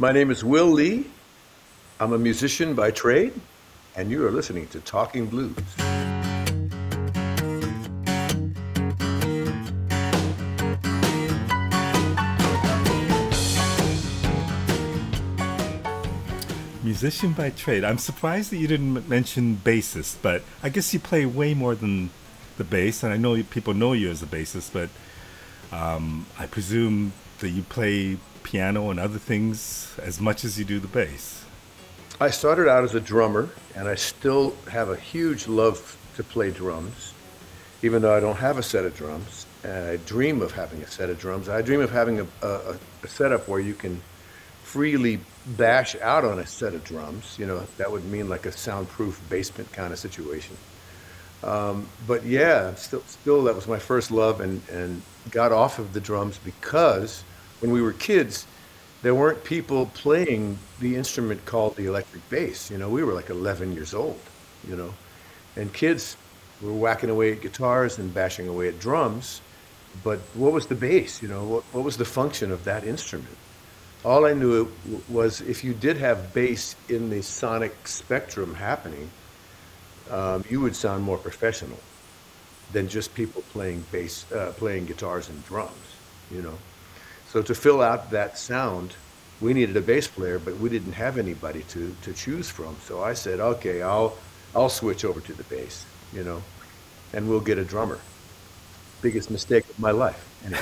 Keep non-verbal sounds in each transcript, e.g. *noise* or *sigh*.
My name is Will Lee. I'm a musician by trade, and you are listening to Talking Blues. Musician by trade. I'm surprised that you didn't mention bassist, but I guess you play way more than the bass, and I know people know you as a bassist, but um, I presume that you play piano and other things as much as you do the bass. I started out as a drummer, and I still have a huge love to play drums, even though I don't have a set of drums. I dream of having a set of drums. I dream of having a, a, a setup where you can freely bash out on a set of drums. You know, that would mean like a soundproof basement kind of situation. Um, but yeah, still, still that was my first love, and and got off of the drums because when we were kids, there weren't people playing the instrument called the electric bass. You know, we were like 11 years old. You know, and kids were whacking away at guitars and bashing away at drums. But what was the bass? You know, what, what was the function of that instrument? All I knew was if you did have bass in the sonic spectrum happening, um, you would sound more professional than just people playing bass, uh, playing guitars and drums. You know, so to fill out that sound, we needed a bass player, but we didn't have anybody to to choose from. So I said, okay, I'll I'll switch over to the bass. You know, and we'll get a drummer. Biggest mistake of my life. Anyway.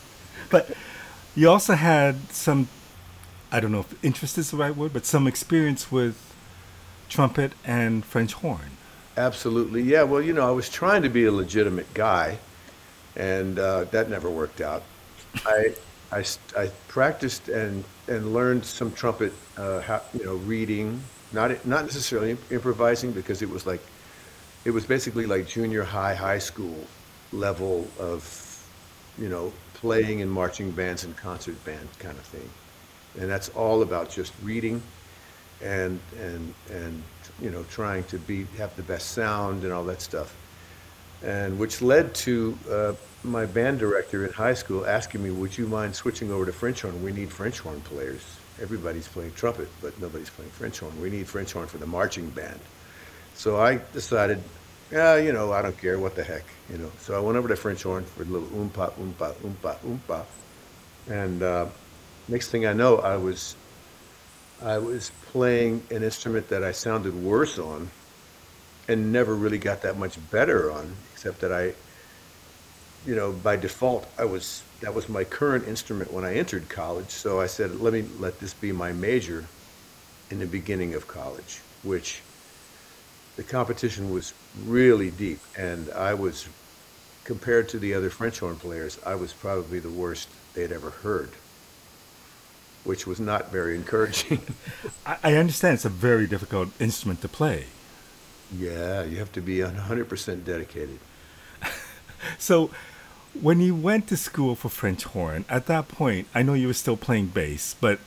*laughs* but you also had some I don't know if interest is the right word, but some experience with trumpet and French horn. Absolutely, yeah. Well, you know, I was trying to be a legitimate guy, and uh, that never worked out. I, I, I practiced and and learned some trumpet, uh, how, you know, reading, not not necessarily improvising because it was like, it was basically like junior high, high school level of, you know, playing in marching bands and concert band kind of thing. And that's all about just reading and and and you know trying to be have the best sound and all that stuff. And which led to uh, my band director in high school asking me would you mind switching over to french horn? We need french horn players. Everybody's playing trumpet but nobody's playing french horn. We need french horn for the marching band. So i decided yeah you know i don't care. What the heck you know. So i went over to french horn for a little oompa oompa oompa oompa. And uh, next thing I know, I was I was playing an instrument that I sounded worse on, and never really got that much better on, except that I, you know, by default, I was that was my current instrument when I entered college. So I said, let me let this be my major in the beginning of college, which the competition was really deep, and I was compared to the other French horn players, I was probably the worst they'd ever heard which was not very encouraging. *laughs* I, I understand it's a very difficult instrument to play. Yeah, you have to be 100% dedicated. *laughs* so, when you went to school for French horn, at that point, I know you were still playing bass, but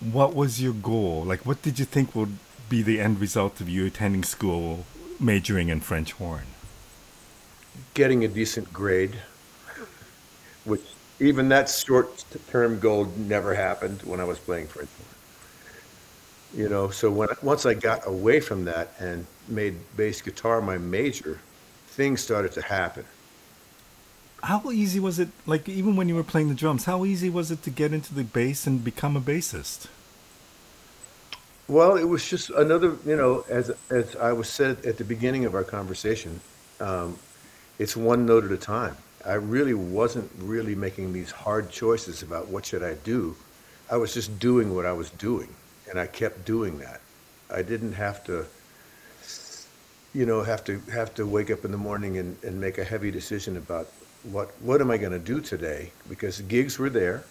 what was your goal? Like, what did you think would be the end result of you attending school majoring in French horn? Getting a decent grade, which even that short-term goal never happened when I was playing French horn. You know, so when once I got away from that and made bass guitar my major, things started to happen. How easy was it? Like even when you were playing the drums, how easy was it to get into the bass and become a bassist? Well, it was just another, you know, as as I was said at the beginning of our conversation, um, it's one note at a time. I really wasn't really making these hard choices about what should I do. I was just doing what I was doing, and I kept doing that. I didn't have to, you know, have to have to wake up in the morning and, and make a heavy decision about what what am I going to do today because gigs were there,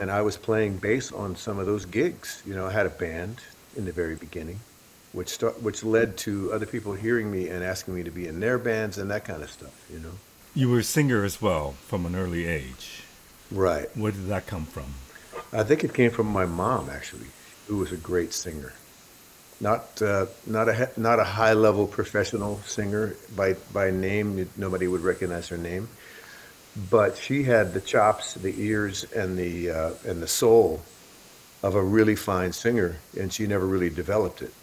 and I was playing bass on some of those gigs. You know, I had a band in the very beginning, which start, which led to other people hearing me and asking me to be in their bands and that kind of stuff. You know. You were a singer as well from an early age. Right. Where did that come from? I think it came from my mom, actually, who was a great singer. Not uh, not a not a high level professional singer by by name. Nobody would recognize her name, but she had the chops, the ears, and the uh, and the soul of a really fine singer, and she never really developed it.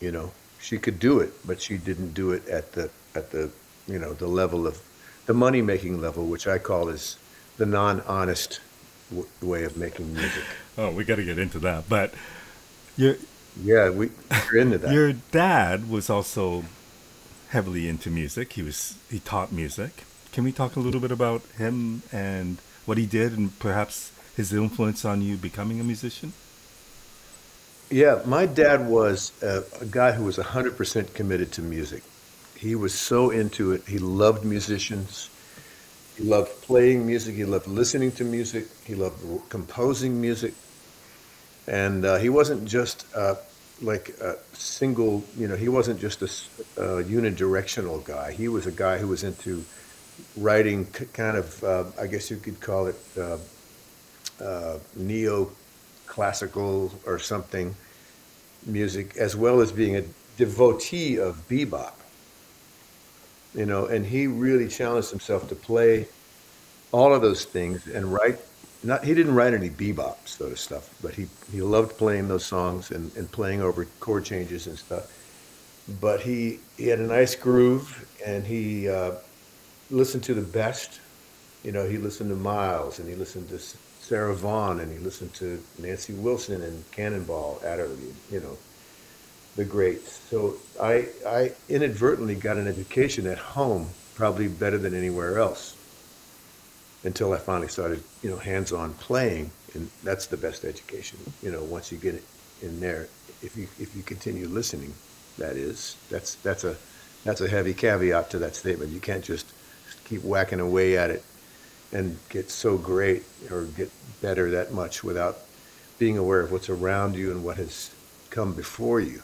You know, she could do it, but she didn't do it at the at the you know the level of the money making level, which I call is the non honest w- way of making music. Oh, we got to get into that. But your Yeah, we, we're into that. your dad was also heavily into music. He was he taught music. Can we talk a little bit about him and what he did, and perhaps his influence on you becoming a musician? Yeah, my dad was a, a guy who was 100% committed to music. He was so into it. He loved musicians. He loved playing music. He loved listening to music. He loved composing music. And uh, he wasn't just uh, like a single, you know, he wasn't just a, uh, unidirectional guy. He was a guy who was into writing k- kind of, uh, I guess you could call it uh, uh, neo-classical or something music, as well as being a devotee of bebop. You know, and he really challenged himself to play all of those things and write. Not he didn't write any bebop sort of stuff, but he he loved playing those songs and, and playing over chord changes and stuff. But he he had a nice groove, and he uh, listened to the best. You know, he listened to Miles, and he listened to Sarah Vaughan, and he listened to Nancy Wilson and Cannonball Adderley. You know, the greats. So I I inadvertently got an education at home, probably better than anywhere else. Until I finally started, you know, hands-on playing, and that's the best education. You know, once you get it in there, if you if you continue listening, that is, that's that's a that's a heavy caveat to that statement. You can't just keep whacking away at it and get so great or get better that much without being aware of what's around you and what has come before you.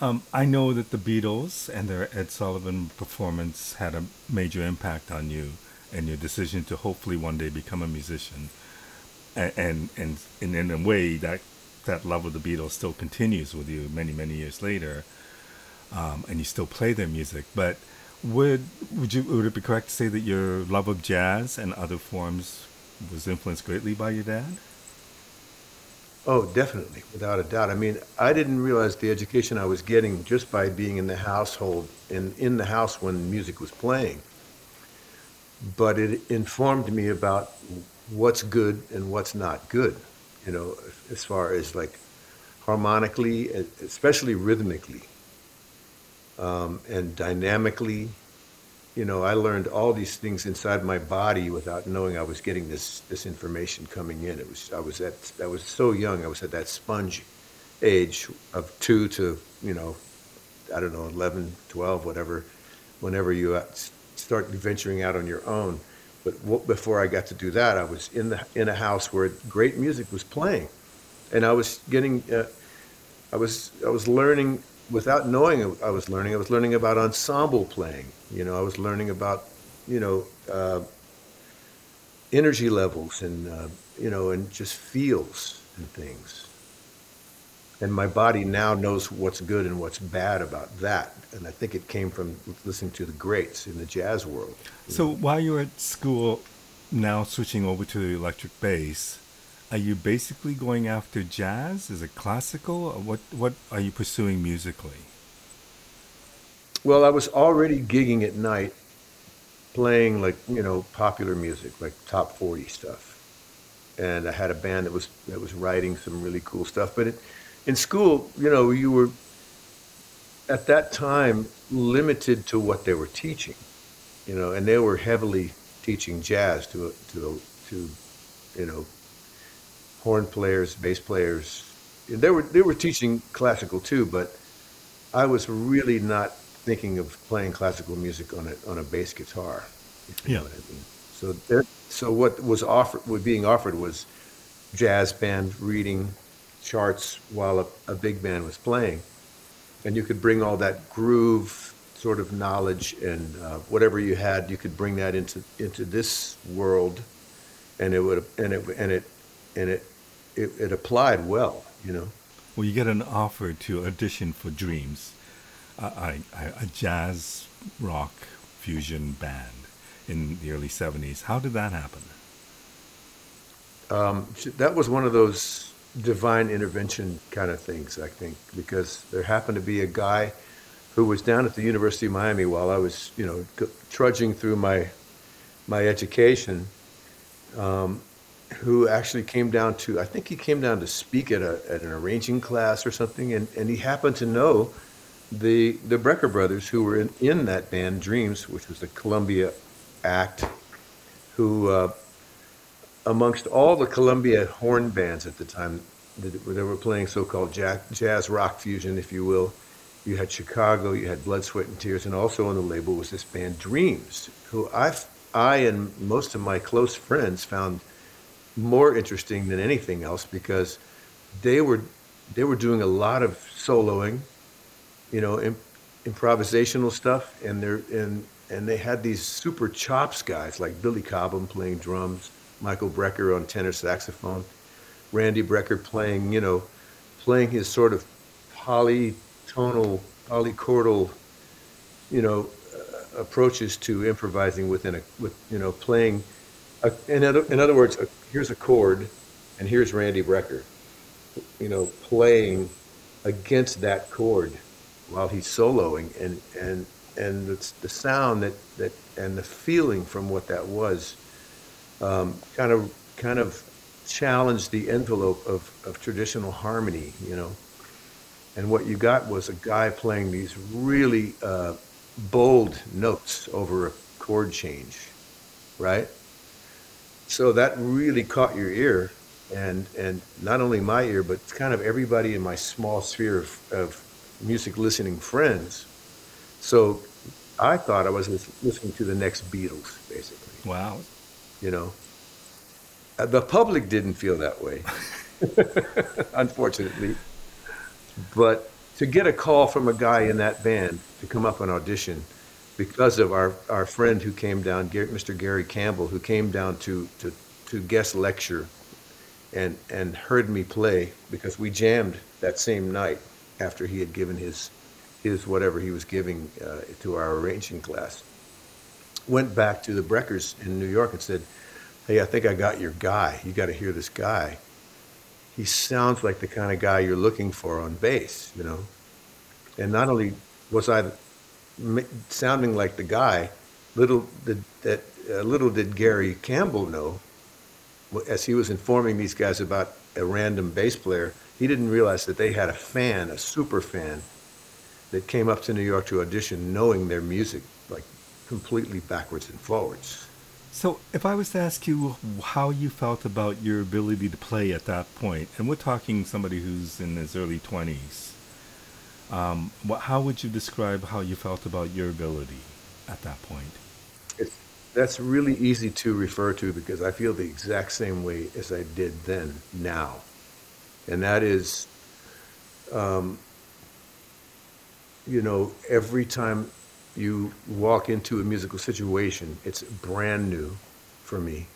Um, I know that the Beatles and their Ed Sullivan performance had a major impact on you and your decision to hopefully one day become a musician. And and and, and in a way that that love of the Beatles still continues with you many many years later, um, and you still play their music. But would would you would it be correct to say that your love of jazz and other forms was influenced greatly by your dad? Oh, definitely, without a doubt. I mean, I didn't realize the education I was getting just by being in the household in in the house when music was playing. But it informed me about what's good and what's not good, you know, as far as like harmonically, especially rhythmically, um, and dynamically. You know, I learned all these things inside my body without knowing I was getting this this information coming in. It was I was at I was so young. I was at that sponge age of two to you know, I don't know, 11, 12, whatever. Whenever you start venturing out on your own. But before I got to do that, I was in the in a house where great music was playing, and I was getting. Uh, I was I was learning without knowing I was learning. I was learning about ensemble playing. You know, I was learning about you know uh, energy levels and uh, you know and just feels and things. And my body now knows what's good and what's bad about that. And I think it came from listening to the greats in the jazz world. So while you're at school, now switching over to the electric bass, are you basically going after jazz? Is it classical? Or what what are you pursuing musically? Well, I was already gigging at night, playing like you know popular music, like top forty stuff, and I had a band that was that was writing some really cool stuff. But it, in school, you know, you were at that time limited to what they were teaching, you know, and they were heavily teaching jazz to to to you know horn players, bass players. They were they were teaching classical too, but I was really not thinking of playing classical music on a on a bass guitar. Yeah. I mean. So there, so what was offered, what being offered was jazz band reading charts while a, a big band was playing, and you could bring all that groove sort of knowledge and uh, whatever you had, you could bring that into into this world, and it would and it and it and it it, it applied well, you know. Well, you get an offer to audition for Dreams, a, a, a jazz rock fusion band in the early '70s. How did that happen? Um, that was one of those divine intervention kind of things, I think, because there happened to be a guy who was down at the University of Miami while I was, you know, trudging through my my education, um, who actually came down to, I think he came down to speak at, a, at an arranging class or something, and, and he happened to know the the Brecker brothers who were in, in that band Dreams, which was the Columbia act, who uh, amongst all the Columbia horn bands at the time that they were playing so-called jazz, jazz rock fusion, if you will. You had Chicago, you had Blood, Sweat, and Tears, and also on the label was this band Dreams, who I, I and most of my close friends found more interesting than anything else because they were they were doing a lot of soloing, you know, imp, improvisational stuff, and they're and and they had these super chops guys like Billy Cobham playing drums, Michael Brecker on tenor saxophone, Randy Brecker playing, you know, playing his sort of polytonal, polychordal, you know, uh, approaches to improvising within a, with, you know, playing. A, in, other, in other words, a, here's a chord, and here's Randy Brecker, you know, playing against that chord while he's soloing, and and and it's the sound that that and the feeling from what that was um, kind of kind of challenged the envelope of, of traditional harmony, you know. And what you got was a guy playing these really uh, bold notes over a chord change, right? So that really caught your ear, and and not only my ear, but kind of everybody in my small sphere of, of music listening friends. So I thought I was listening to the next Beatles, basically. Wow. You know, Uh, the public didn't feel that way, *laughs* unfortunately. But to get a call from a guy in that band to come up and audition because of our, our friend who came down, Mr. Gary Campbell, who came down to, to, to guest lecture and, and heard me play because we jammed that same night after he had given his, his whatever he was giving uh, to our arranging class. Went back to the Breckers in New York and said, Hey, I think I got your guy. You got to hear this guy. He sounds like the kind of guy you're looking for on bass, you know. And not only was I sounding like the guy, little did that uh, little did Gary Campbell know, as he was informing these guys about a random bass player, he didn't realize that they had a fan, a super fan, that came up to New York to audition, knowing their music completely backwards and forwards. So, if I was to ask you how you felt about your ability to play at that point, and we're talking somebody who's in his early 20s, um, what, how would you describe how you felt about your ability at that point? It's, that's really easy to refer to because I feel the exact same way as I did then, now. And that is, um, you know, every time you walk into a musical situation, it's brand new for me.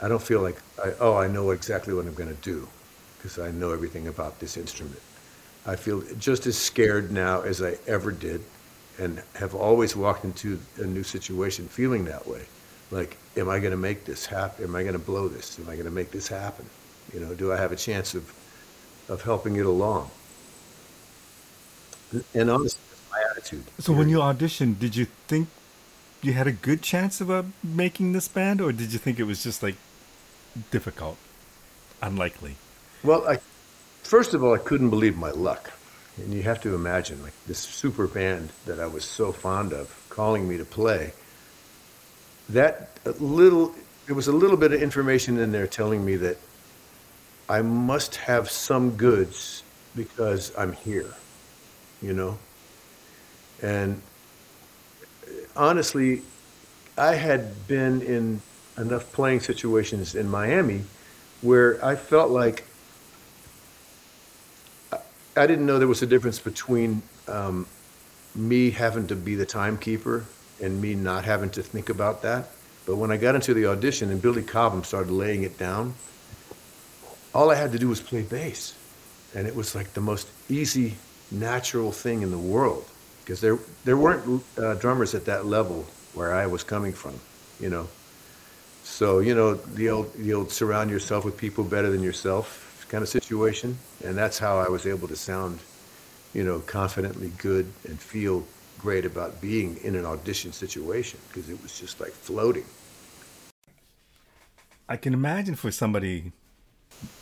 I don't feel like, I, oh, I know exactly what I'm going to do because I know everything about this instrument. I feel just as scared now as I ever did and have always walked into a new situation feeling that way. Like, am I going to make this happen? Am I going to blow this? Am I going to make this happen? You know, do I have a chance of, of helping it along? And honestly, attitude. So, when you auditioned, did you think you had a good chance of uh, making this band, or did you think it was just like difficult, unlikely? Well, I, first of all, I couldn't believe my luck. And you have to imagine, like this super band that I was so fond of calling me to play. That little, there was a little bit of information in there telling me that I must have some goods because I'm here, you know? And honestly, I had been in enough playing situations in Miami where I felt like I didn't know there was a difference between um, me having to be the timekeeper and me not having to think about that. But when I got into the audition and Billy Cobham started laying it down, all I had to do was play bass. And it was like the most easy, natural thing in the world because there, there weren't uh, drummers at that level where I was coming from, you know. So, you know, the old, the old surround yourself with people better than yourself kind of situation, and that's how I was able to sound, you know, confidently good and feel great about being in an audition situation because it was just like floating. I can imagine for somebody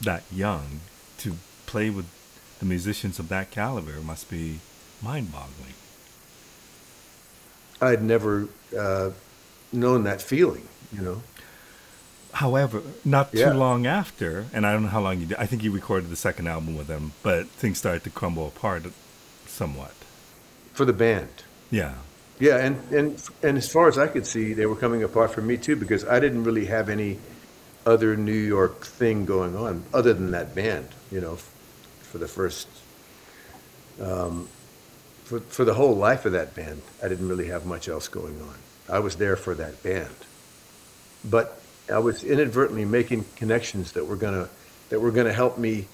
that young to play with the musicians of that caliber must be mind-boggling. I'd never uh, known that feeling, you know. However, not too Yeah. long after, and I don't know how long you did. I think you recorded the second album with them, but things started to crumble apart somewhat. For the band. Yeah. Yeah, and, and and as far as I could see, they were coming apart from me too because I didn't really have any other New York thing going on other than that band. You know, f- for the first, um, for for the whole life of that band, I didn't really have much else going on. I was there for that band, but I was inadvertently making connections that were gonna that were gonna help me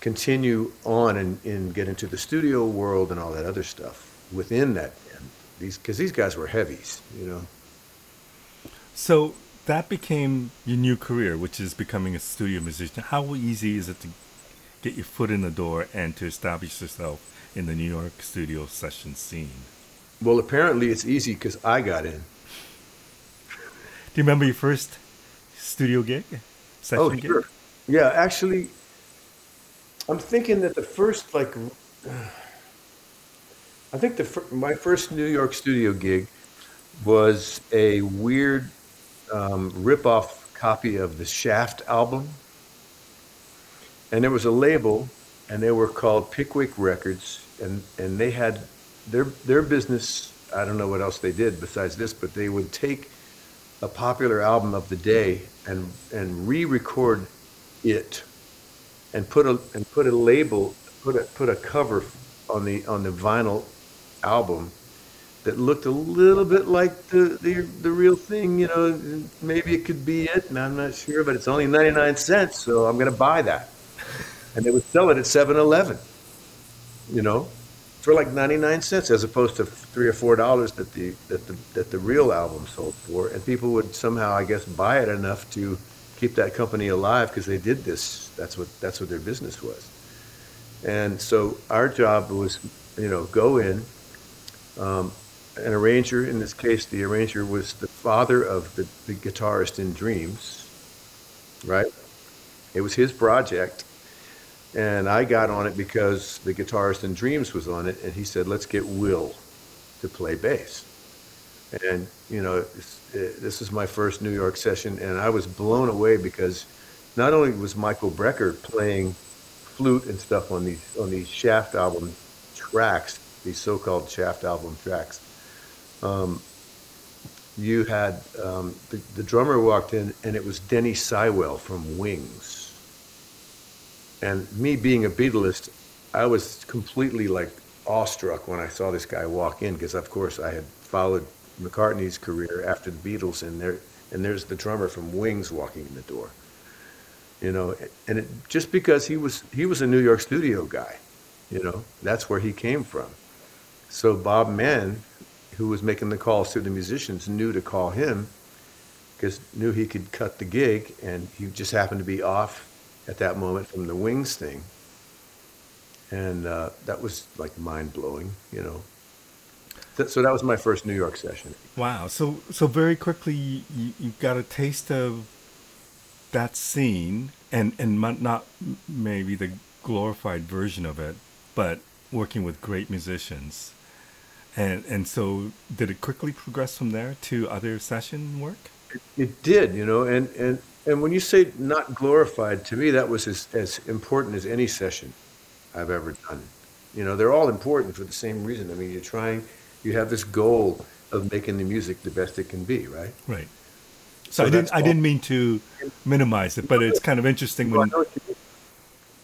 continue on and, and get into the studio world and all that other stuff within that band. These because these guys were heavies, you know. So that became your new career, which is becoming a studio musician. How easy is it to get your foot in the door and to establish yourself in the New York studio session scene? Well, apparently it's easy because I got in. *laughs* Do you remember your first studio gig? Session Oh, gig? sure. Yeah, actually, I'm thinking that the first like, *sighs* I think the fir- my first New York studio gig was a weird um, rip-off copy of the Shaft album, and there was a label, and they were called Pickwick Records, and and they had their their business. I don't know what else they did besides this, but they would take a popular album of the day and and re-record it and put a and put a label put a put a cover on the on the vinyl album that looked a little bit like the the, the real thing you know maybe it could be it and I'm not sure but it's only 99 cents so I'm going to buy that and they would sell it at 7-Eleven you know for like 99 cents as opposed to three or four dollars that the that the that the real album sold for. And people would somehow i guess buy it enough to keep that company alive because they did this. That's what that's what their business was. And so our job was you know go in um, an arranger in this case the arranger was the father of the, the guitarist in dreams right? It was his project and I got on it because the guitarist in Dreams was on it, and he said, "Let's get Will to play bass." And you know, this is my first New York session, and I was blown away because not only was Michael Brecker playing flute and stuff on these on these Shaft album tracks, these so-called Shaft album tracks. Um, you had um, the, the drummer walked in, and it was Denny Seiwell from Wings. And me being a Beatlist, I was completely like awestruck when I saw this guy walk in because, of course, I had followed McCartney's career after the Beatles, and there and there's the drummer from Wings walking in the door. You know, and it, just because he was he was a New York studio guy, you know, that's where he came from. So Bob Mann, who was making the calls to the musicians, knew to call him because knew he could cut the gig, and he just happened to be off at that moment from the Wings thing, and uh, that was like mind blowing, you know. Th- So that was my first New York session. Wow. So so very quickly you, you you got a taste of that scene and and not maybe the glorified version of it, but working with great musicians. And and so did it quickly progress from there to other session work? It did, you know, and and and when you say not glorified, to me that was as as important as any session I've ever done. You know, they're all important for the same reason. I mean, you're trying, you have this goal of making the music the best it can be, right? Right. So, So I didn't I didn't mean to minimize it, but it's kind of interesting when.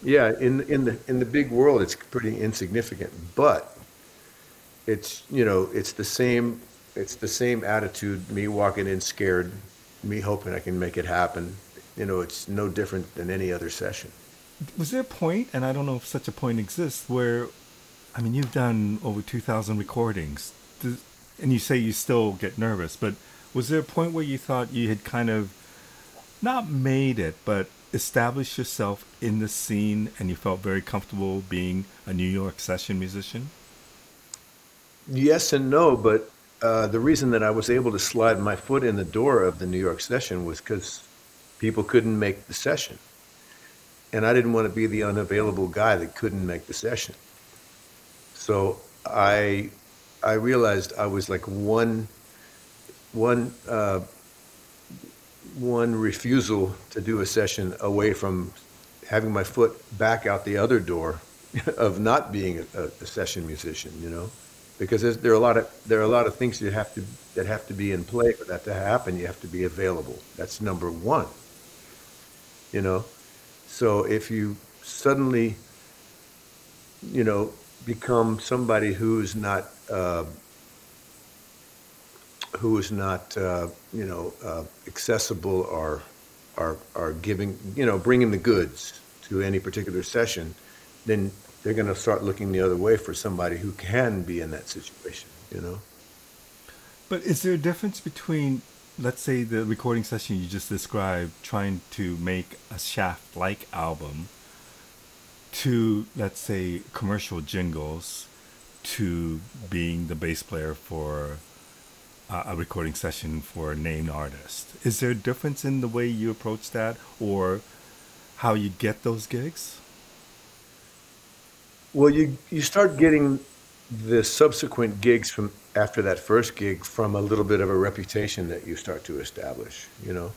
Yeah, in in the in the big world, it's pretty insignificant, but it's you know it's the same it's the same attitude. Me walking in scared, me hoping I can make it happen. You know, it's no different than any other session. was there a point, and I don't know if such a point exists, where, I mean, you've done over 2,000 recordings, and you say you still get nervous, but was there a point where you thought you had kind of not made it, but established yourself in the scene and you felt very comfortable being a New York session musician? Yes and no, but uh, the reason that I was able to slide my foot in the door of the New York session was because people couldn't make the session. And I didn't want to be the unavailable guy that couldn't make the session. So I I realized I was like one one uh, one refusal to do a session away from having my foot back out the other door *laughs* of not being a, a session musician, you know, because there are a lot of there are a lot of things that have to that have to be in play for that to happen. You have to be available. That's number one. You know, so if you suddenly, you know, become somebody who's not uh, who is not, uh, you know, uh, accessible or are, are giving, you know, bringing the goods to any particular session, then they're going to start looking the other way for somebody who can be in that situation, you know? But is there a difference between, let's say, the recording session you just described, trying to make a Shaft like album, to, let's say, commercial jingles, to being the bass player for uh, a recording session for a named artist? Is there a difference in the way you approach that or how you get those gigs? Well, you, you start getting the subsequent gigs from after that first gig from a little bit of a reputation that you start to establish, you know.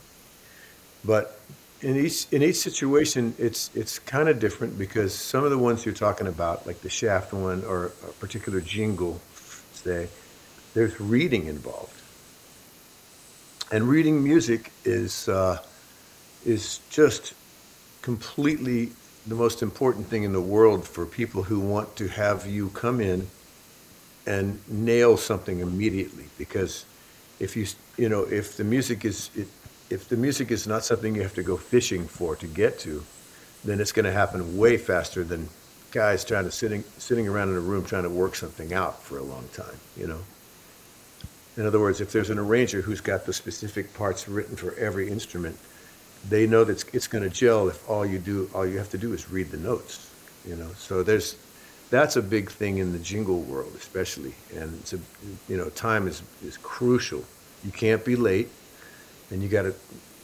But in each in each situation, it's it's kind of different because some of the ones you're talking about, like the Shaft one or a particular jingle, say, there's reading involved, and reading music is uh, is just completely the most important thing in the world for people who want to have you come in and nail something immediately. Because if you you know if the music is if the music is not something you have to go fishing for to get to then it's going to happen way faster than guys trying to sitting sitting around in a room trying to work something out for a long time you know? In other words if there's an arranger who's got the specific parts written for every instrument they know that it's, going to gel if all you do all you have to do is read the notes you know? So there's that's a big thing in the jingle world especially and it's a you know time is is crucial. You can't be late and you got to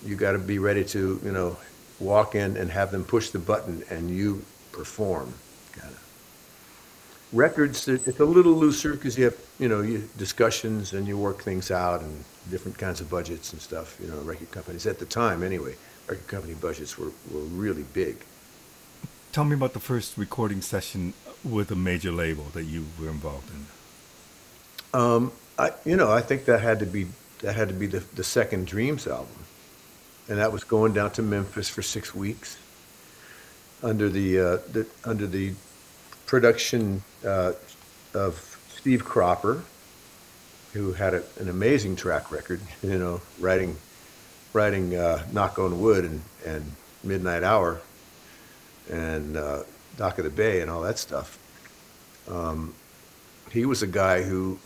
you got to be ready to you know walk in and have them push the button and you perform kind of records it's a little looser because you have you know you, discussions and you work things out and different kinds of budgets and stuff you know record companies at the time anyway record company budgets were, were really big Tell me about the first recording session with a major label that you were involved in. Um, I, you know, I think that had to be that had to be the, the second Dreams album, and that was going down to Memphis for six weeks under the, uh, the under the production uh, of Steve Cropper, who had a, an amazing track record. You know, writing writing uh, "Knock on Wood" and, and "Midnight Hour" and uh, Dock of the Bay and all that stuff. Um, he was a guy who,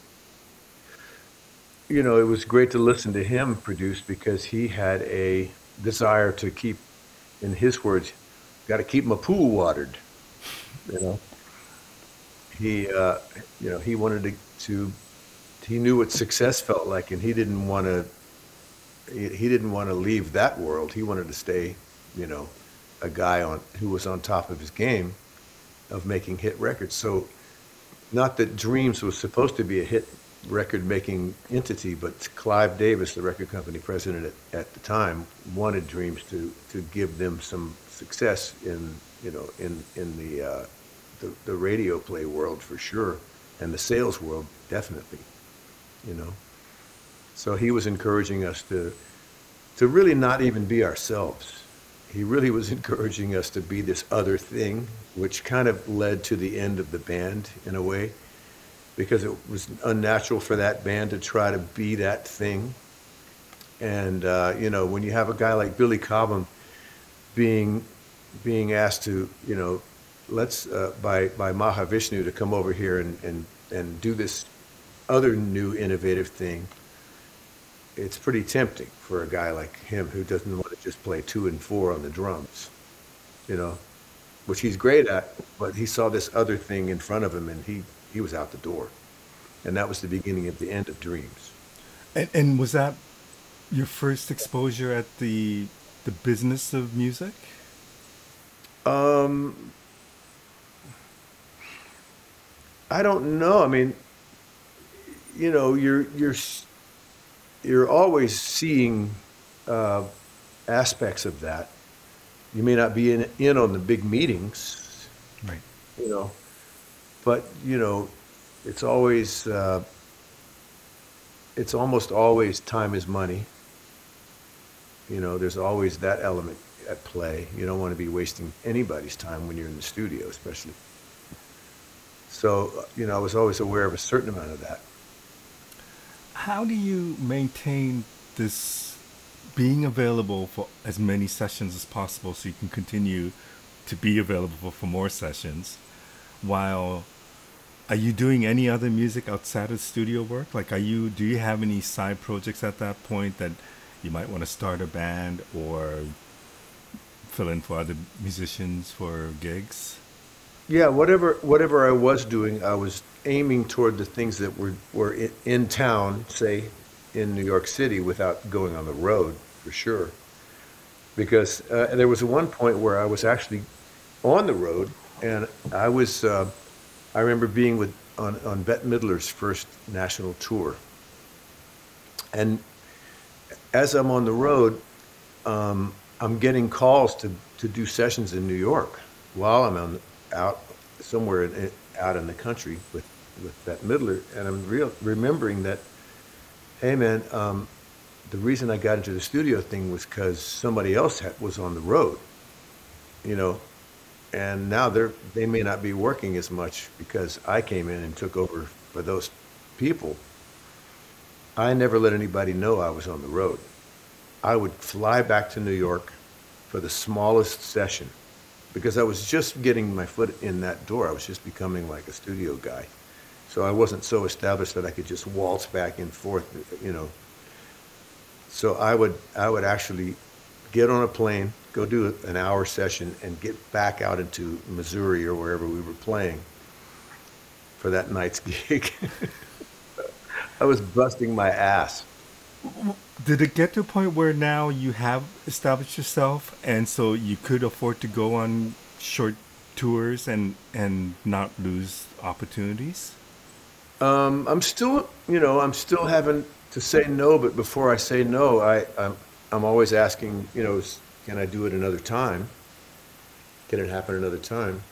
you know, it was great to listen to him produce because he had a desire to keep, in his words, got to keep my pool watered. You know, he, uh, you know, he wanted to, to, he knew what success felt like, and he didn't want to, he, didn't want to leave that world. He wanted to stay, you know, a guy on who was on top of his game of making hit records. So, not that Dreams was supposed to be a hit record making entity, but Clive Davis, the record company president at, at the time, wanted Dreams to to give them some success in you know in in the, uh, the the radio play world for sure, and the sales world definitely, you know. So he was encouraging us to to really not even be ourselves he really was *laughs* encouraging us to be this other thing, which kind of led to the end of the band in a way, because it was unnatural for that band to try to be that thing. And uh, you know, when you have a guy like Billy Cobham being being asked to, you know, let's uh, by by Mahavishnu to come over here and and and do this other new innovative thing, it's pretty tempting for a guy like him who doesn't want to just play two and four on the drums, you know, which he's great at, but he saw this other thing in front of him and he, he was out the door. And that was the beginning of the end of Dreams. And, and was that your first exposure at the the business of music? Um, I don't know. I mean, you know, you're you're you're always seeing uh, aspects of that. You may not be in in on the big meetings, Right. you know, but you know, it's always uh, it's almost always time is money. You know, there's always that element at play. You don't want to be wasting anybody's time when you're in the studio, especially. So, you know, I was always aware of a certain amount of that. How do you maintain this being available for as many sessions as possible so you can continue to be available for more sessions while are you doing any other music outside of studio work? Like are you do you have any side projects at that point that you might want to start a band or fill in for other musicians for gigs Yeah, whatever whatever I was doing, I was aiming toward the things that were were in, in town, say in New York City, without going on the road for sure. Because uh, there was one point where I was actually on the road, and I was uh, I remember being with on on Bette Midler's first national tour, and as I'm on the road, um, I'm getting calls to, to do sessions in New York while I'm on, out somewhere in, out in the country with, with Bette Midler. And I'm real, remembering that, hey man, um, the reason I got into the studio thing was because somebody else had, was on the road, you know, and now they're, they may not be working as much because I came in and took over for those people. I never let anybody know I was on the road. I would fly back to New York for the smallest session because I was just getting my foot in that door. I was just becoming like a studio guy. So I wasn't so established that I could just waltz back and forth, you know. So I would I would actually get on a plane, go do an hour session and get back out into Missouri or wherever we were playing for that night's *laughs* gig. I was busting my ass. Did it get to a point where now you have established yourself and so you could afford to go on short tours and and not lose opportunities Um, I'm still, you know, I'm still having to say no, but before I say no, I, I'm, I'm always asking, you know, can I do it another time? Can it happen another time?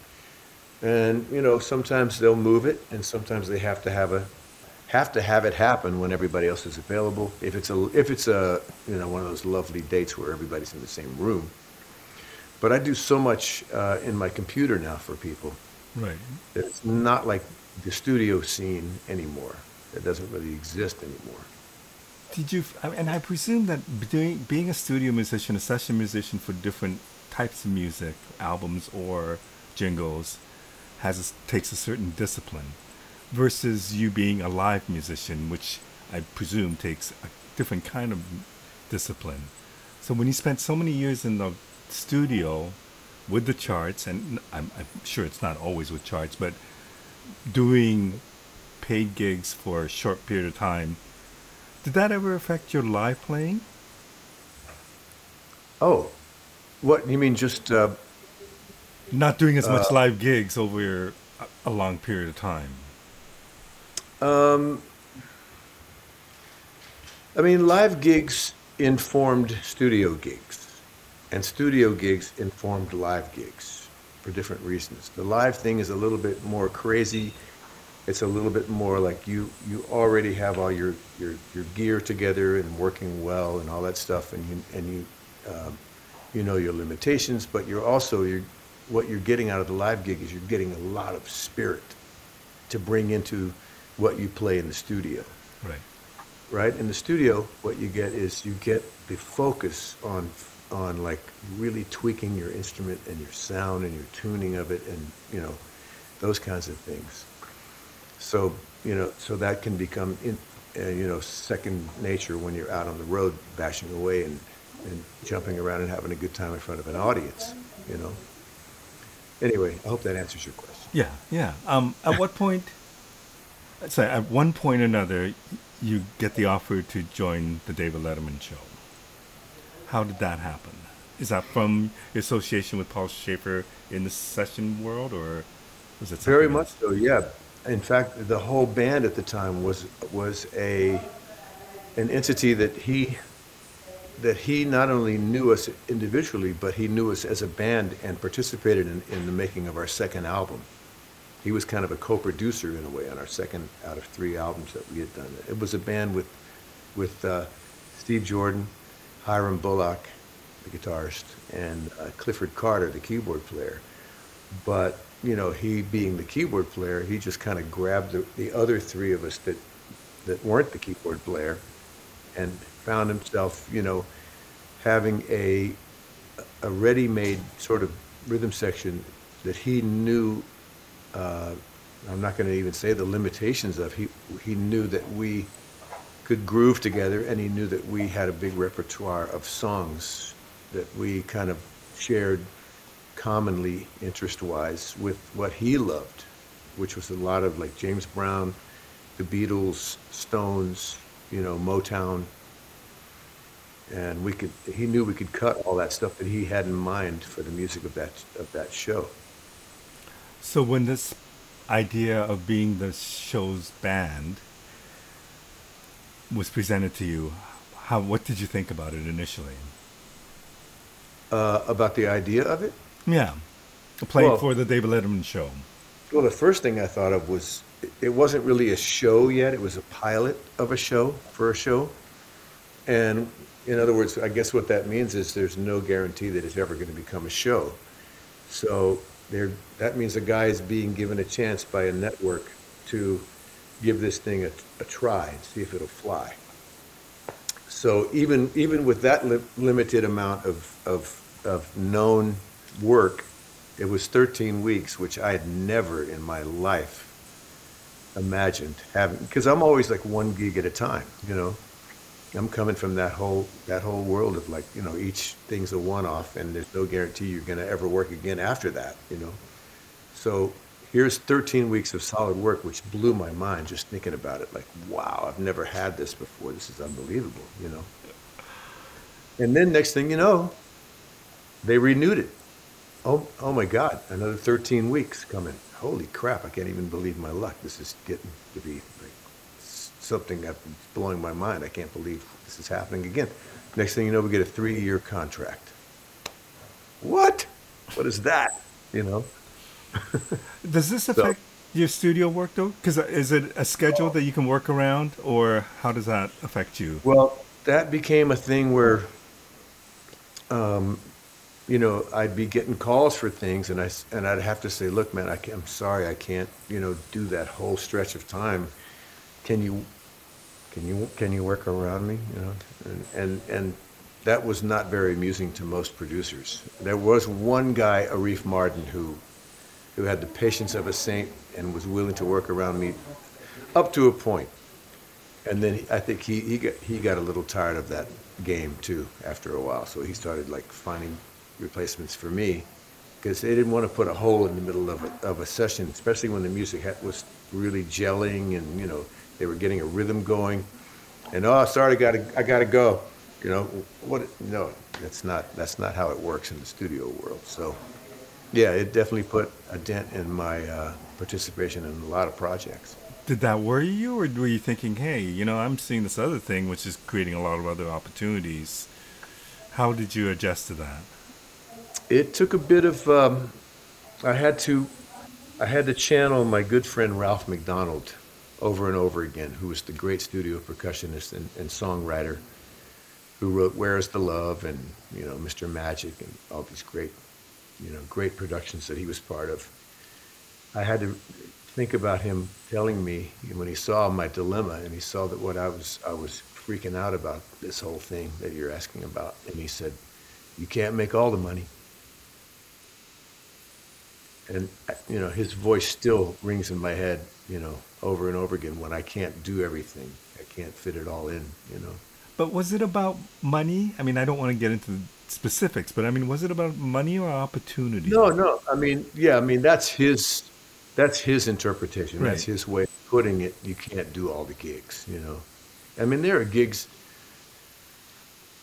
And, you know, sometimes they'll move it and sometimes they have to have a, have to have it happen when everybody else is available. If it's a, if it's a, you know, one of those lovely dates where everybody's in the same room. But I do so much, uh, in my computer now for people. right It's not like the studio scene anymore. It doesn't really exist anymore. did you and i presume that doing, being a studio musician a session musician for different types of music albums or jingles has takes a certain discipline versus you being a live musician which i presume takes a different kind of discipline so when you spent so many years in the studio with the charts and i'm, I'm sure it's not always with charts but doing paid gigs for a short period of time did that ever affect your live playing Oh, what you mean? Just uh, not doing as much live gigs over a long period of time um, I mean, live gigs informed studio gigs, and studio gigs informed live gigs for different reasons. The live thing is a little bit more crazy. It's a little bit more like you you already have all your your, your gear together and working well and all that stuff, and you and you um, you know your limitations, but you're also you're what you're getting out of the live gig is you're getting a lot of spirit to bring into what you play in the studio right right? In the studio, what you get is you get the focus on on like really tweaking your instrument and your sound and your tuning of it and you know those kinds of things. So you know, so that can become in uh, you know second nature when you're out on the road bashing away and and jumping around and having a good time in front of an audience, you know. Anyway, I hope that answers your question. Yeah, yeah. Um, at what point? Sorry, at one point or another, you get the offer to join the David Letterman show. How did that happen? Is that from your association with Paul Shaffer in the session world, or was it Very much else? so, yeah. In fact, the whole band at the time was was a an entity that he that he not only knew us individually, but he knew us as a band and participated in, in the making of our second album. He was kind of a co-producer in a way on our second out of three albums that we had done. It was a band with with uh, Steve Jordan, Hiram Bullock, the guitarist, and uh, Clifford Carter, the keyboard player. But you know, he being the keyboard player, he just kind of grabbed the, the other three of us that that weren't the keyboard player, and found himself, you know, having a a ready-made sort of rhythm section that he knew. Uh, I'm not going to even say the limitations of. He he knew that we could groove together, and he knew that we had a big repertoire of songs that we kind of shared commonly interest-wise with what he loved, which was a lot of like James Brown, the Beatles, Stones, you know, Motown, and we could. He knew we could cut all that stuff that he had in mind for the music of that of that show. So when this idea of being the show's band was presented to you, how what did you think about it initially? Uh, about the idea of it, Yeah, playing Well- for the David Letterman show. well, the first thing I thought of was it- it wasn't really a show yet. It was a pilot of a show for a show, and in other words, I guess what that means is there's no guarantee that it's ever going to become a show. So there, that means a guy is being given a chance by a network to give this thing a, a try and see if it'll fly. So even even with that li- limited amount of, of of known work, it was 13 weeks, which I had never in my life imagined having. Because I'm always like one gig at a time, you know. I'm coming from that whole that whole world of like you know each thing's a one-off, and there's no guarantee you're going to ever work again after that, you know. So here's 13 weeks of solid work, which blew my mind just thinking about it. Like, wow, I've never had this before. This is unbelievable, you know. And then next thing you know, they renewed it. Oh, oh my God, another 13 weeks coming. Holy crap, I can't even believe my luck. This is getting to be like something that's blowing my mind. I can't believe this is happening again. Next thing you know, we get a three-year contract. What? What is that? You know? *laughs* Does this affect your studio work though? Because is it a schedule that you can work around, or how does that affect you? Well, that became a thing where, um, you know, I'd be getting calls for things, and I and I'd have to say, "Look, man, I I'm sorry, I can't, you know, do that whole stretch of time. Can you, can you, can you work around me? You know?" And and and that was not very amusing to most producers. There was one guy, Arif Mardin, who who had the patience of a saint and was willing to work around me up to a point. And then he- I think he, he got he got a little tired of that game too after a while. So he started like finding replacements for me because they didn't want to put a hole in the middle of a, of a session, especially when the music had, was really gelling and you know they were getting a rhythm going. And oh, sorry, I gotta I gotta go. You know what? No, that's not that's not how it works in the studio world. So yeah, it definitely put a dent in my uh, participation in a lot of projects. Did that worry you, or were you thinking, "Hey, you know, I'm seeing this other thing, which is creating a lot of other opportunities"? How did you adjust to that? It took a bit of. Um, I had to. I had to channel my good friend Ralph MacDonald over and over again, who was the great studio percussionist and, and songwriter, who wrote "Where's the Love" and you know Mr. Magic and all these great, you know, great productions that he was part of. I had to think about him telling me when he saw my dilemma and he saw that what I was I was freaking out about this whole thing that you're asking about, and he said, "You can't make all the money." and you know his voice still rings in my head you know over and over again when i can't do everything i can't fit it all in you know But was it about money? I mean, I don't want to get into specifics, but I mean, was it about money or opportunity? No, no. I mean, yeah. I mean, that's his. That's his interpretation. That's his way of putting it. You can't do all the gigs. You know. I mean, there are gigs.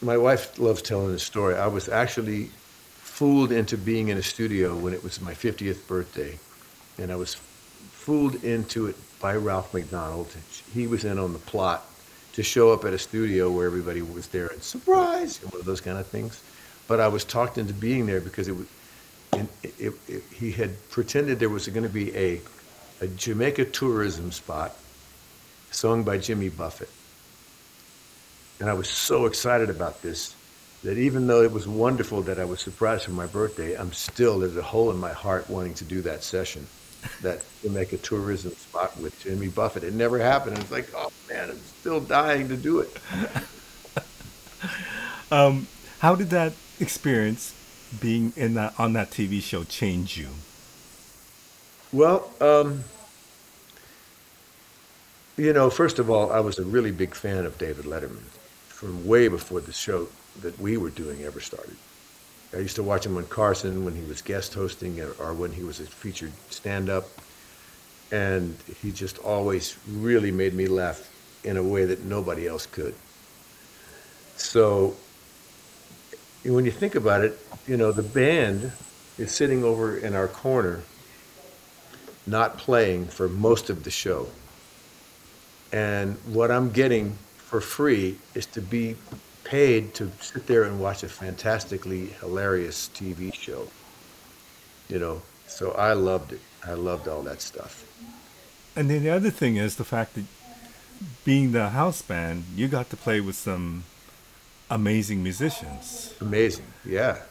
My wife loves telling this story. I was actually fooled into being in a studio when it was my 50th birthday, and I was fooled into it by Ralph MacDonald. He was in on the plot to show up at a studio where everybody was there and surprise, one of those kind of things. But I was talked into being there because it was, and it, it, it, he had pretended there was going to be a, a Jamaica tourism spot sung by Jimmy Buffett. And I was so excited about this that even though it was wonderful that I was surprised for my birthday, I'm still, there's a hole in my heart wanting to do that session, that to make a tourism spot with Jimmy Buffett. It never happened. It's like, oh man, I'm still dying to do it. *laughs* Um, how did that experience being in that on that TV show change you? Well, um, you know, first of all, I was a really big fan of David Letterman from way before the show that we were doing ever started. I used to watch him on Carson when he was guest hosting or, or when he was a featured stand-up, and he just always really made me laugh in a way that nobody else could. So when you think about it, you know, the band is sitting over in our corner not playing for most of the show. And what I'm getting for free is to be paid to sit there and watch a fantastically hilarious TV show. You know, so I loved it. I loved all that stuff. And then the other thing is the fact that being the house band, you got to play with some amazing musicians. Amazing. Yeah.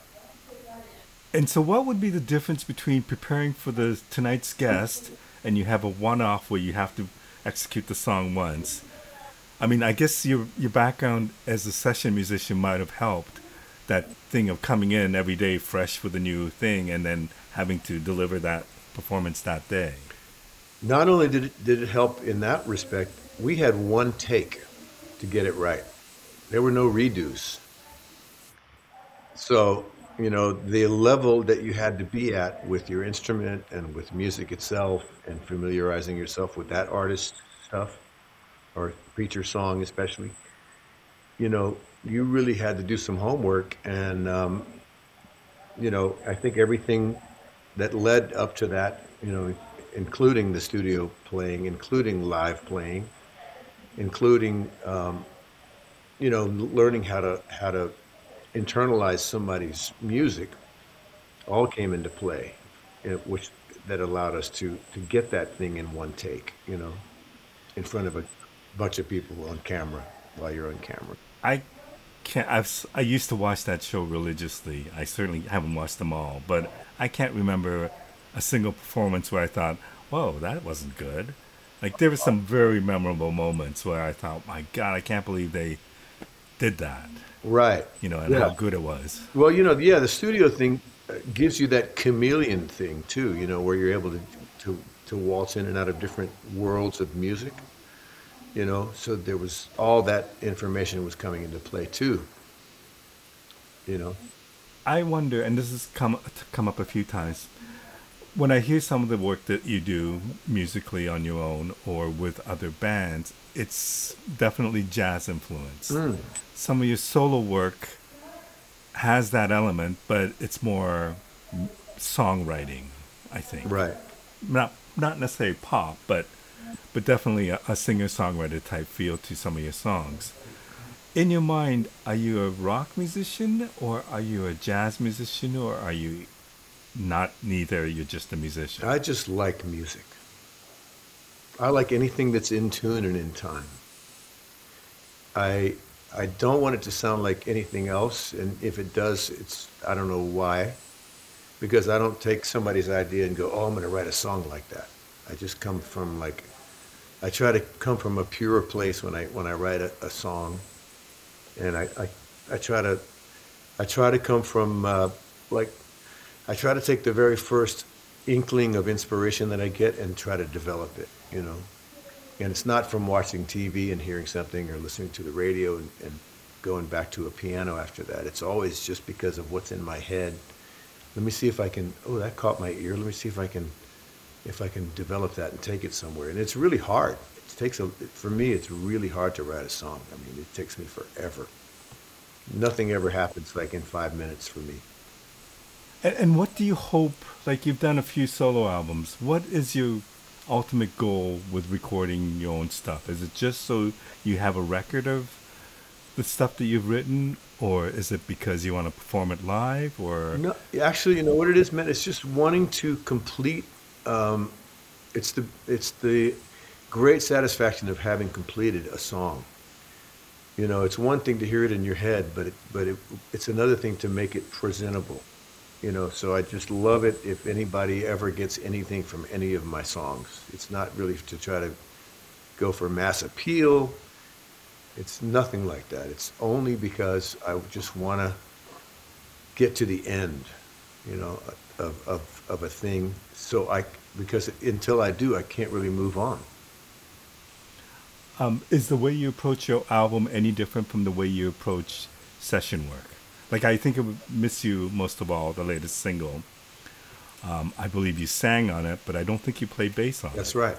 And so, what would be the difference between preparing for the tonight's guest and you have a one-off where you have to execute the song once? I mean, I guess your your background as a session musician might have helped that thing of coming in every day fresh with a new thing and then having to deliver that performance that day. Not only did it, did it help in that respect, we had one take to get it right. There were no redos. So, you know, the level that you had to be at with your instrument and with music itself and familiarizing yourself with that artist's stuff or feature song especially, you know, you really had to do some homework. And, um, you know, I think everything that led up to that, you know, including the studio playing, including live playing, including, um, you know, learning how to how to internalize somebody's music, all came into play, which that allowed us to to get that thing in one take, you know, in front of a bunch of people on camera while you're on camera. I can't. I've, I used to watch that show religiously. I certainly haven't watched them all, but I can't remember a single performance where I thought, "Whoa, that wasn't good." Like there were some very memorable moments where I thought, "My God, I can't believe they did that." Right. You know, and Yeah. how good it was. Well, you know, yeah, the studio thing uh, gives you that chameleon thing too, you know, where you're able to to to waltz in and out of different worlds of music. You know, so there was all that information was coming into play too. You know. I wonder, and this has come come up a few times. When I hear some of the work that you do musically on your own or with other bands, it's definitely jazz influence. Mm. Some of your solo work has that element, but it's more songwriting, I think. Right. Not not necessarily pop, but but definitely a, a singer songwriter type feel to some of your songs. In your mind, are you a rock musician or are you a jazz musician or are you not neither? You're just a musician. I just like music. I like anything that's in tune and in time. I I don't want it to sound like anything else, and if it does, it's I don't know why, because I don't take somebody's idea and go, oh, I'm going to write a song like that. I just come from like, I try to come from a pure place when I when I write a, a song, and I, I I try to I try to come from uh, like I try to take the very first inkling of inspiration that I get and try to develop it, you know. And it's not from watching TV and hearing something or listening to the radio and, and going back to a piano after that. It's always just because of what's in my head. Let me see if I can. Oh, that caught my ear. Let me see if I can, if I can develop that and take it somewhere. And it's really hard. It takes a. For me, it's really hard to write a song. I mean, it takes me forever. Nothing ever happens like in five minutes for me. And, and what do you hope? Like you've done a few solo albums. What is your ultimate goal with recording your own stuff? Is it just so you have a record of the stuff that you've written, or is it because you want to perform it live? Or No, actually, you know what it is, man. It's just wanting to complete. Um, it's the it's the great satisfaction of having completed a song. You know, it's one thing to hear it in your head, but it, but it, it's another thing to make it presentable. You know, so I just love it if anybody ever gets anything from any of my songs. It's not really to try to go for mass appeal. It's nothing like that. It's only because I just want to get to the end, you know, of, of, of a thing. So I, because until I do, I can't really move on. um, is the way you approach your album any different from the way you approach session work? Like I think of "Miss You" most of all, the latest single. Um, I believe you sang on it, but I don't think you played bass on That's it. That's right.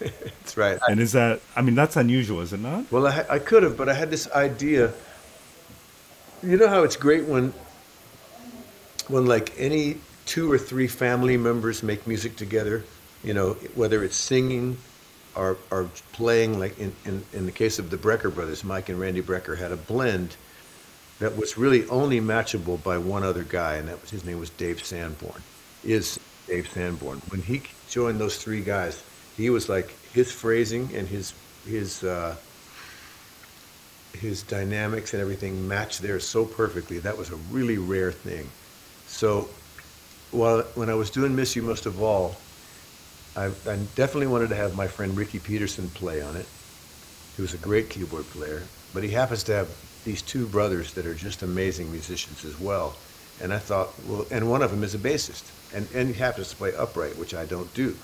*laughs* That's right. And is that? I mean, that's unusual, is it not? well, I, I could have, but I had this idea. You know how it's great when, when like any two or three family members make music together, you know, whether it's singing or, or playing, like in, in, in the case of the Brecker brothers, Mike and Randy Brecker had a blend that was really only matchable by one other guy, and that was his name was Dave Sanborn. Is Dave Sanborn. When he joined those three guys, he was like his phrasing and his his uh, his dynamics and everything matched there so perfectly. That was a really rare thing. So, while when I was doing "Miss You Most of All," I, I definitely wanted to have my friend Ricky Peterson play on it. He was a great keyboard player, but he happens to have these two brothers that are just amazing musicians as well. And I thought, well, and one of them is a bassist, and, and he happens to play upright, which I don't do.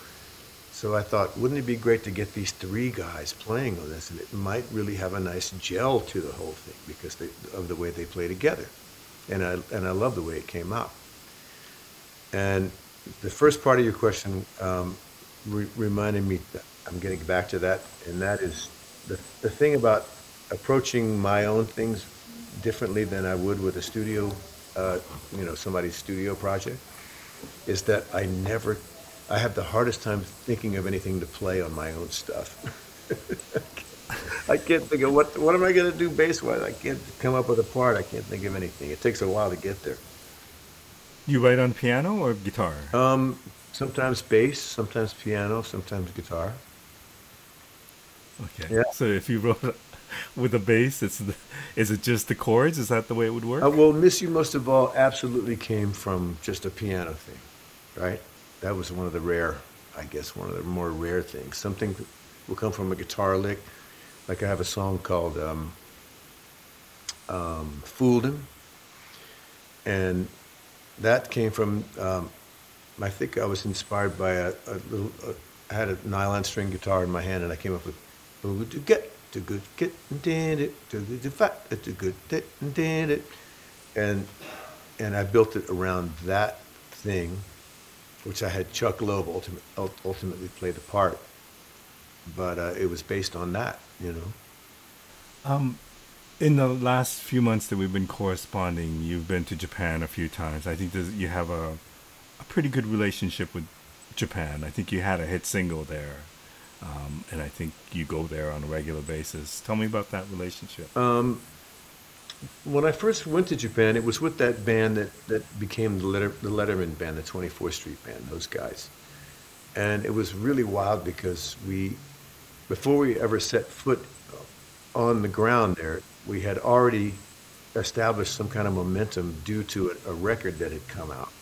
So I thought, wouldn't it be great to get these three guys playing on this, and it might really have a nice gel to the whole thing because they, of the way they play together, and I and I love the way it came out. And the first part of your question um, re- reminded me, I'm getting back to that, and that is the, the thing about approaching my own things differently than I would with a studio, uh, you know, somebody's studio project, is that I never, I have the hardest time thinking of anything to play on my own stuff. *laughs* I can't think of what, what am I going to do bass wise? I can't come up with a part. I can't think of anything. It takes a while to get there. You write on piano or guitar? Um, sometimes bass, sometimes piano, sometimes guitar. Okay. Yeah. So if you wrote *laughs* with a bass, it's the, is it just the chords? Is that the way it would work? Uh, well, Miss You Most of All absolutely came from just a piano thing, right? That was one of the rare, I guess, one of the more rare things. Something will come from a guitar lick. Like I have a song called um, um, Fooled Him. And that came from, um, I think I was inspired by a, a little, uh, I had a nylon string guitar in my hand and I came up with, get, to good, get, did it, to good, fat, to good, did did it. And, and I built it around that thing, which I had Chuck Loeb ultimate, ultimately play the part. But uh, it was based on that, you know. Um, in the last few months that we've been corresponding, you've been to Japan a few times. I think you have a, a pretty good relationship with Japan. I think you had a hit single there, um, and I think you go there on a regular basis. Tell me about that relationship. Um, when I first went to Japan, it was with that band that, that became the, Letter, the Letterman band, the 24th Street band, those guys. And it was really wild because we, before we ever set foot on the ground there, we had already established some kind of momentum due to a, a record that had come out.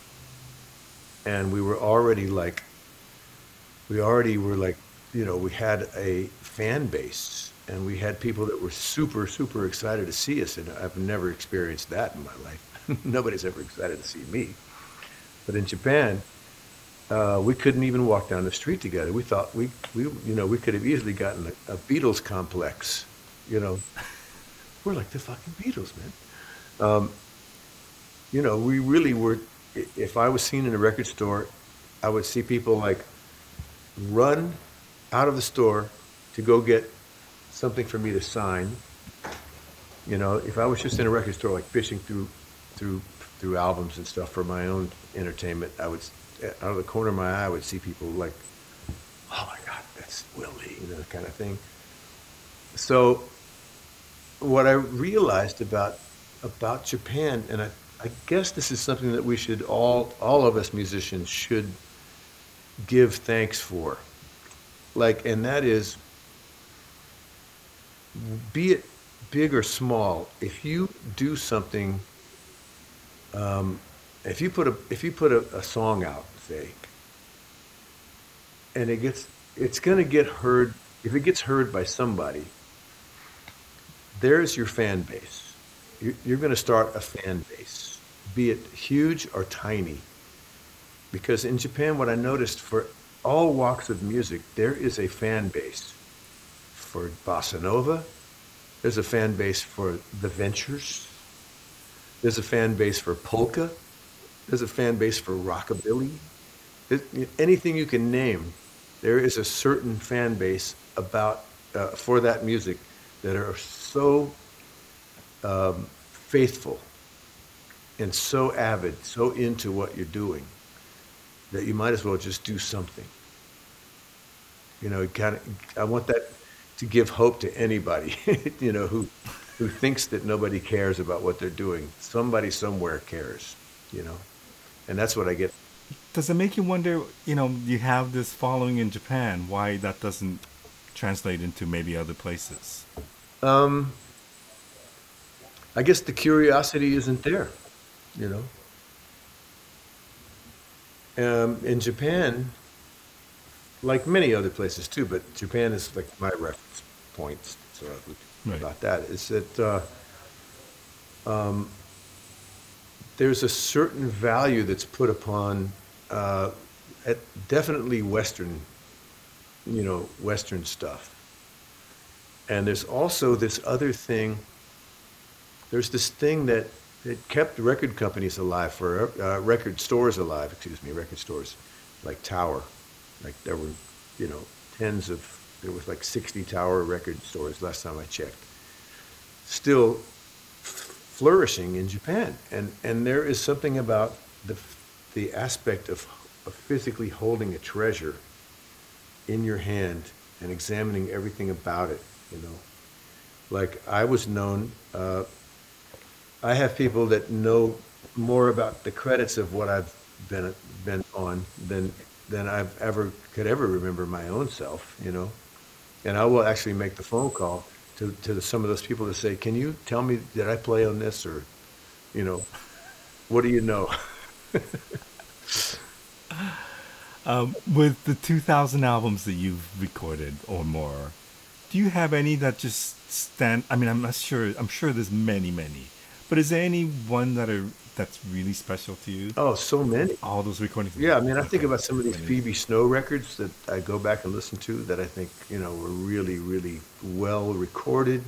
And we were already like, we already were like, you know, we had a fan base and we had people that were super, super excited to see us. And I've never experienced that in my life. *laughs* Nobody's ever excited to see me. But in Japan, uh, we couldn't even walk down the street together. We thought we, we you know, we could have easily gotten a, a Beatles complex, you know. We're like the fucking Beatles, man. Um, you know, we really were. If I was seen in a record store, I would see people like run out of the store to go get something for me to sign. You know, if I was just in a record store, like fishing through, through, through albums and stuff for my own entertainment, I would, out of the corner of my eye, I would see people like, "Oh my God, that's Will Lee," you know, kind of thing. So, what I realized about about Japan, and I, I guess this is something that we should all, all of us musicians should give thanks for. Like, and that is, be it big or small, if you do something, um, if you put a if you put a, a song out, say, and it gets it's going to get heard if it gets heard by somebody there's your fan base. You're, going to start a fan base be it huge or tiny. Because in japan what i noticed for all walks of music there is a fan base for bossa nova. There's a fan base for the ventures. There's a fan base for polka. There's a fan base for rockabilly. Anything you can name, there is a certain fan base about uh, for that music that are so um, faithful and so avid, so into what you're doing that you might as well just do something. You know, kind of. I want that to give hope to anybody, *laughs* you know, who who thinks that nobody cares about what they're doing. Somebody somewhere cares, you know, and that's what I get Does it make you wonder, you know, you have this following in Japan, why that doesn't translate into maybe other places? Um, I guess the curiosity isn't there, you know. Um, in Japan, like many other places too, but Japan is like my reference point. So Right. about that is that uh, um, there's a certain value that's put upon uh, at definitely Western, you know, Western stuff. And there's also this other thing. There's this thing that that kept record companies alive for uh, record stores alive. Excuse me, record stores like Tower. Like there were, you know, tens of there was like 60 Tower record stores last time I checked. Still flourishing in Japan, and and there is something about the the aspect of, of physically holding a treasure in your hand and examining everything about it. You know, like I was known. Uh, I have people that know more about the credits of what I've been been on than than I've ever could ever remember my own self. You know, and I will actually make the phone call to to some of those people to say, "Can you tell me did I play on this or, you know, what do you know?" *laughs* Um, with the 2,000 albums that you've recorded or more, do you have any that just stand? I mean, I'm not sure. I'm sure there's many, many, but is there any one that are that's really special to you? oh, so many. All those recordings. Yeah, I mean, I think about some of these Phoebe Snow records that I go back and listen to that I think, you know, were really, really well recorded,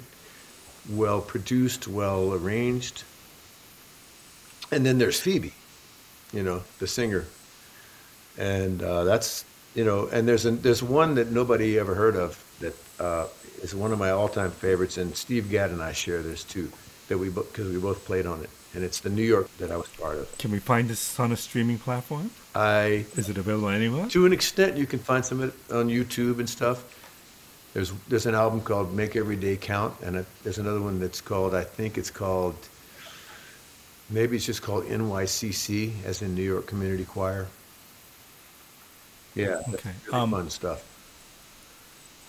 well produced, well arranged. And then there's Phoebe, you know, the singer. And uh, that's, you know, and there's, a, there's one that nobody ever heard of that uh, is one of my all-time favorites, and Steve Gadd and I share this too, that we, because we both played on it. And it's the New York that I was part of. Can we find this on a streaming platform? I Is it available anywhere? to an extent, you can find some of it on YouTube and stuff. There's there's an album called Make Every Day Count, and a, there's another one that's called I think it's called maybe it's just called NYCC, as in New York Community Choir. Yeah, Okay, really um, fun stuff.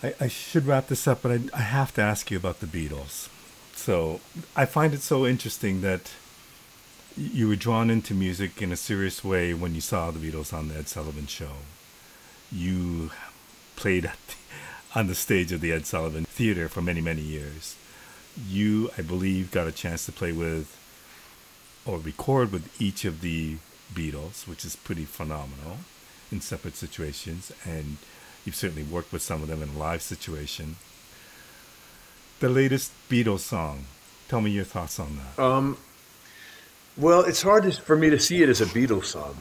I, I should wrap this up, but I, I have to ask you about the Beatles. So I find it so interesting that you were drawn into music in a serious way when you saw the Beatles on the Ed Sullivan Show. You played on the stage of the Ed Sullivan Theater for many, many years. You, I believe, got a chance to play with or record with each of the Beatles, which is pretty phenomenal in separate situations. And you've certainly worked with some of them in a live situation. The latest Beatles song, Tell me your thoughts on that. Um, well, it's hard to, for me to see it as a Beatles song.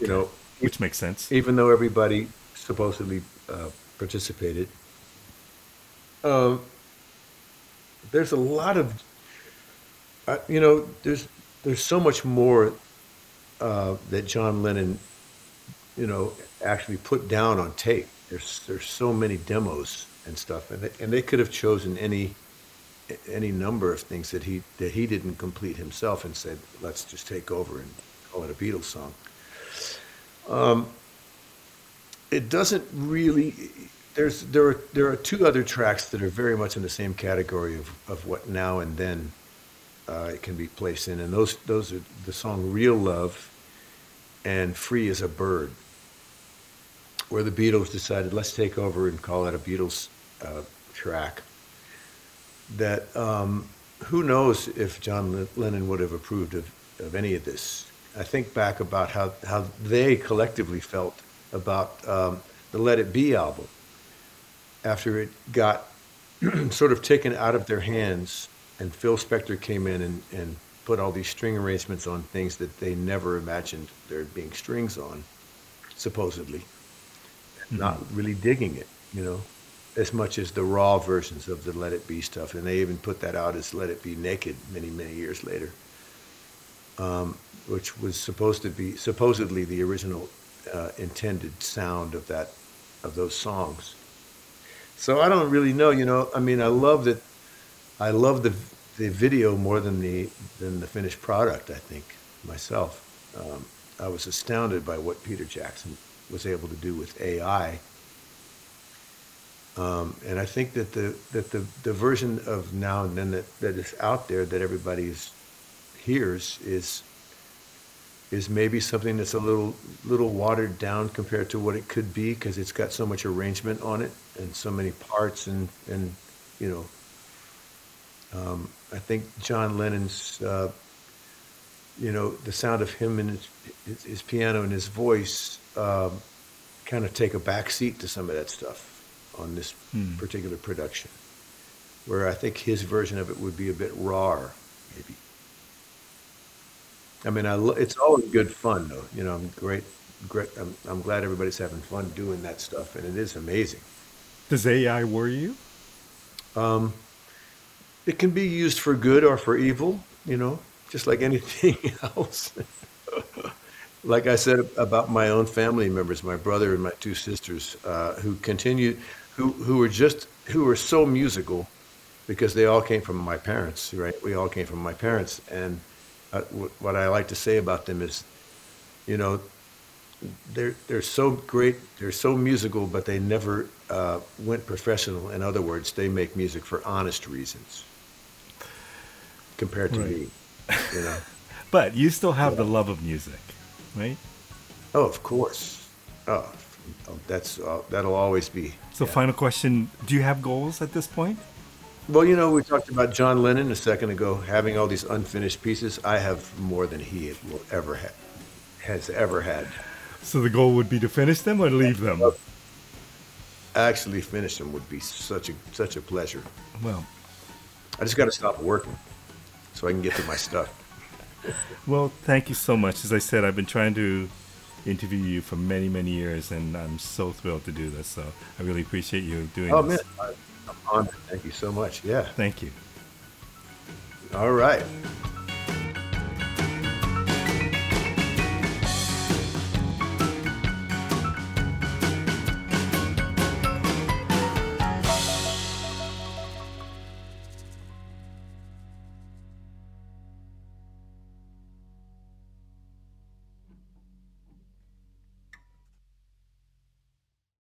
You know, Which makes sense. even though everybody supposedly uh, participated. Um, there's a lot of, uh, you know, there's there's so much more uh, that John Lennon, you know, actually put down on tape. There's there's so many demos and stuff, and they, and they could have chosen any any number of things that he that he didn't complete himself and said, let's just take over and call it a Beatles song. Um, it doesn't really. There's there are there are two other tracks that are very much in the same category of, of what now and then uh, it can be placed in, and those those are the song "Real Love" and "Free as a Bird," where the Beatles decided let's take over and call it a Beatles uh, track. That um, who knows if John Lennon would have approved of, of any of this. I think back about how, how they collectively felt about um, the Let It Be album after it got *clears throat* sort of taken out of their hands and Phil Spector came in and, and put all these string arrangements on things that they never imagined there being strings on, supposedly. Not really digging it, you know, as much as the raw versions of the Let It Be stuff. And they even put that out as Let It Be Naked many, many years later, um, which was supposed to be supposedly the original uh, intended sound of that of those songs. So I don't really know, you know. I mean, I love that. I love the the video more than the than the finished product. I think myself. Um, I was astounded by what Peter Jackson was able to do with AI. Um, and I think that the that the, the version of now and then that, that is out there that everybody hears is is maybe something that's a little little watered down compared to what it could be because it's got so much arrangement on it and so many parts and and you know um, I think John Lennon's uh, you know the sound of him and his, his, piano and his voice um, kind of take a back seat to some of that stuff on this Hmm. particular production where I think his version of it would be a bit rawer maybe. I mean, I it's always good fun, though. You know, I'm great, great. I'm, I'm glad everybody's having fun doing that stuff, and it is amazing. Does AI worry you? Um, it can be used for good or for evil, you know, just like anything *laughs* else. like I said about my own family members, my brother and my two sisters, uh, who continued, who who were just who were so musical, because they all came from my parents, right? We all came from my parents, and uh, w- what I like to say about them is, you know, they're they're so great, they're so musical, but they never uh, went professional. In other words, they make music for honest reasons, compared to Right. me, you know. *laughs* But you still have the love of music, right? Oh, of course. Oh, oh, that's uh, that'll always be. So, yeah. final question: Do you have goals at this point? Well, you know, we talked about John Lennon a second ago having all these unfinished pieces. I have more than he will ever have, has ever had. So the goal would be to finish them or leave them. Actually, finish them would be such a such a pleasure. Well, I just got to stop working so I can get to my stuff. *laughs* well, thank you so much. As I said, I've been trying to interview you for many, many years, and I'm so thrilled to do this. So I really appreciate you doing Oh man, this. I, I'm honored. Thank you so much. Yeah. Thank you. All right.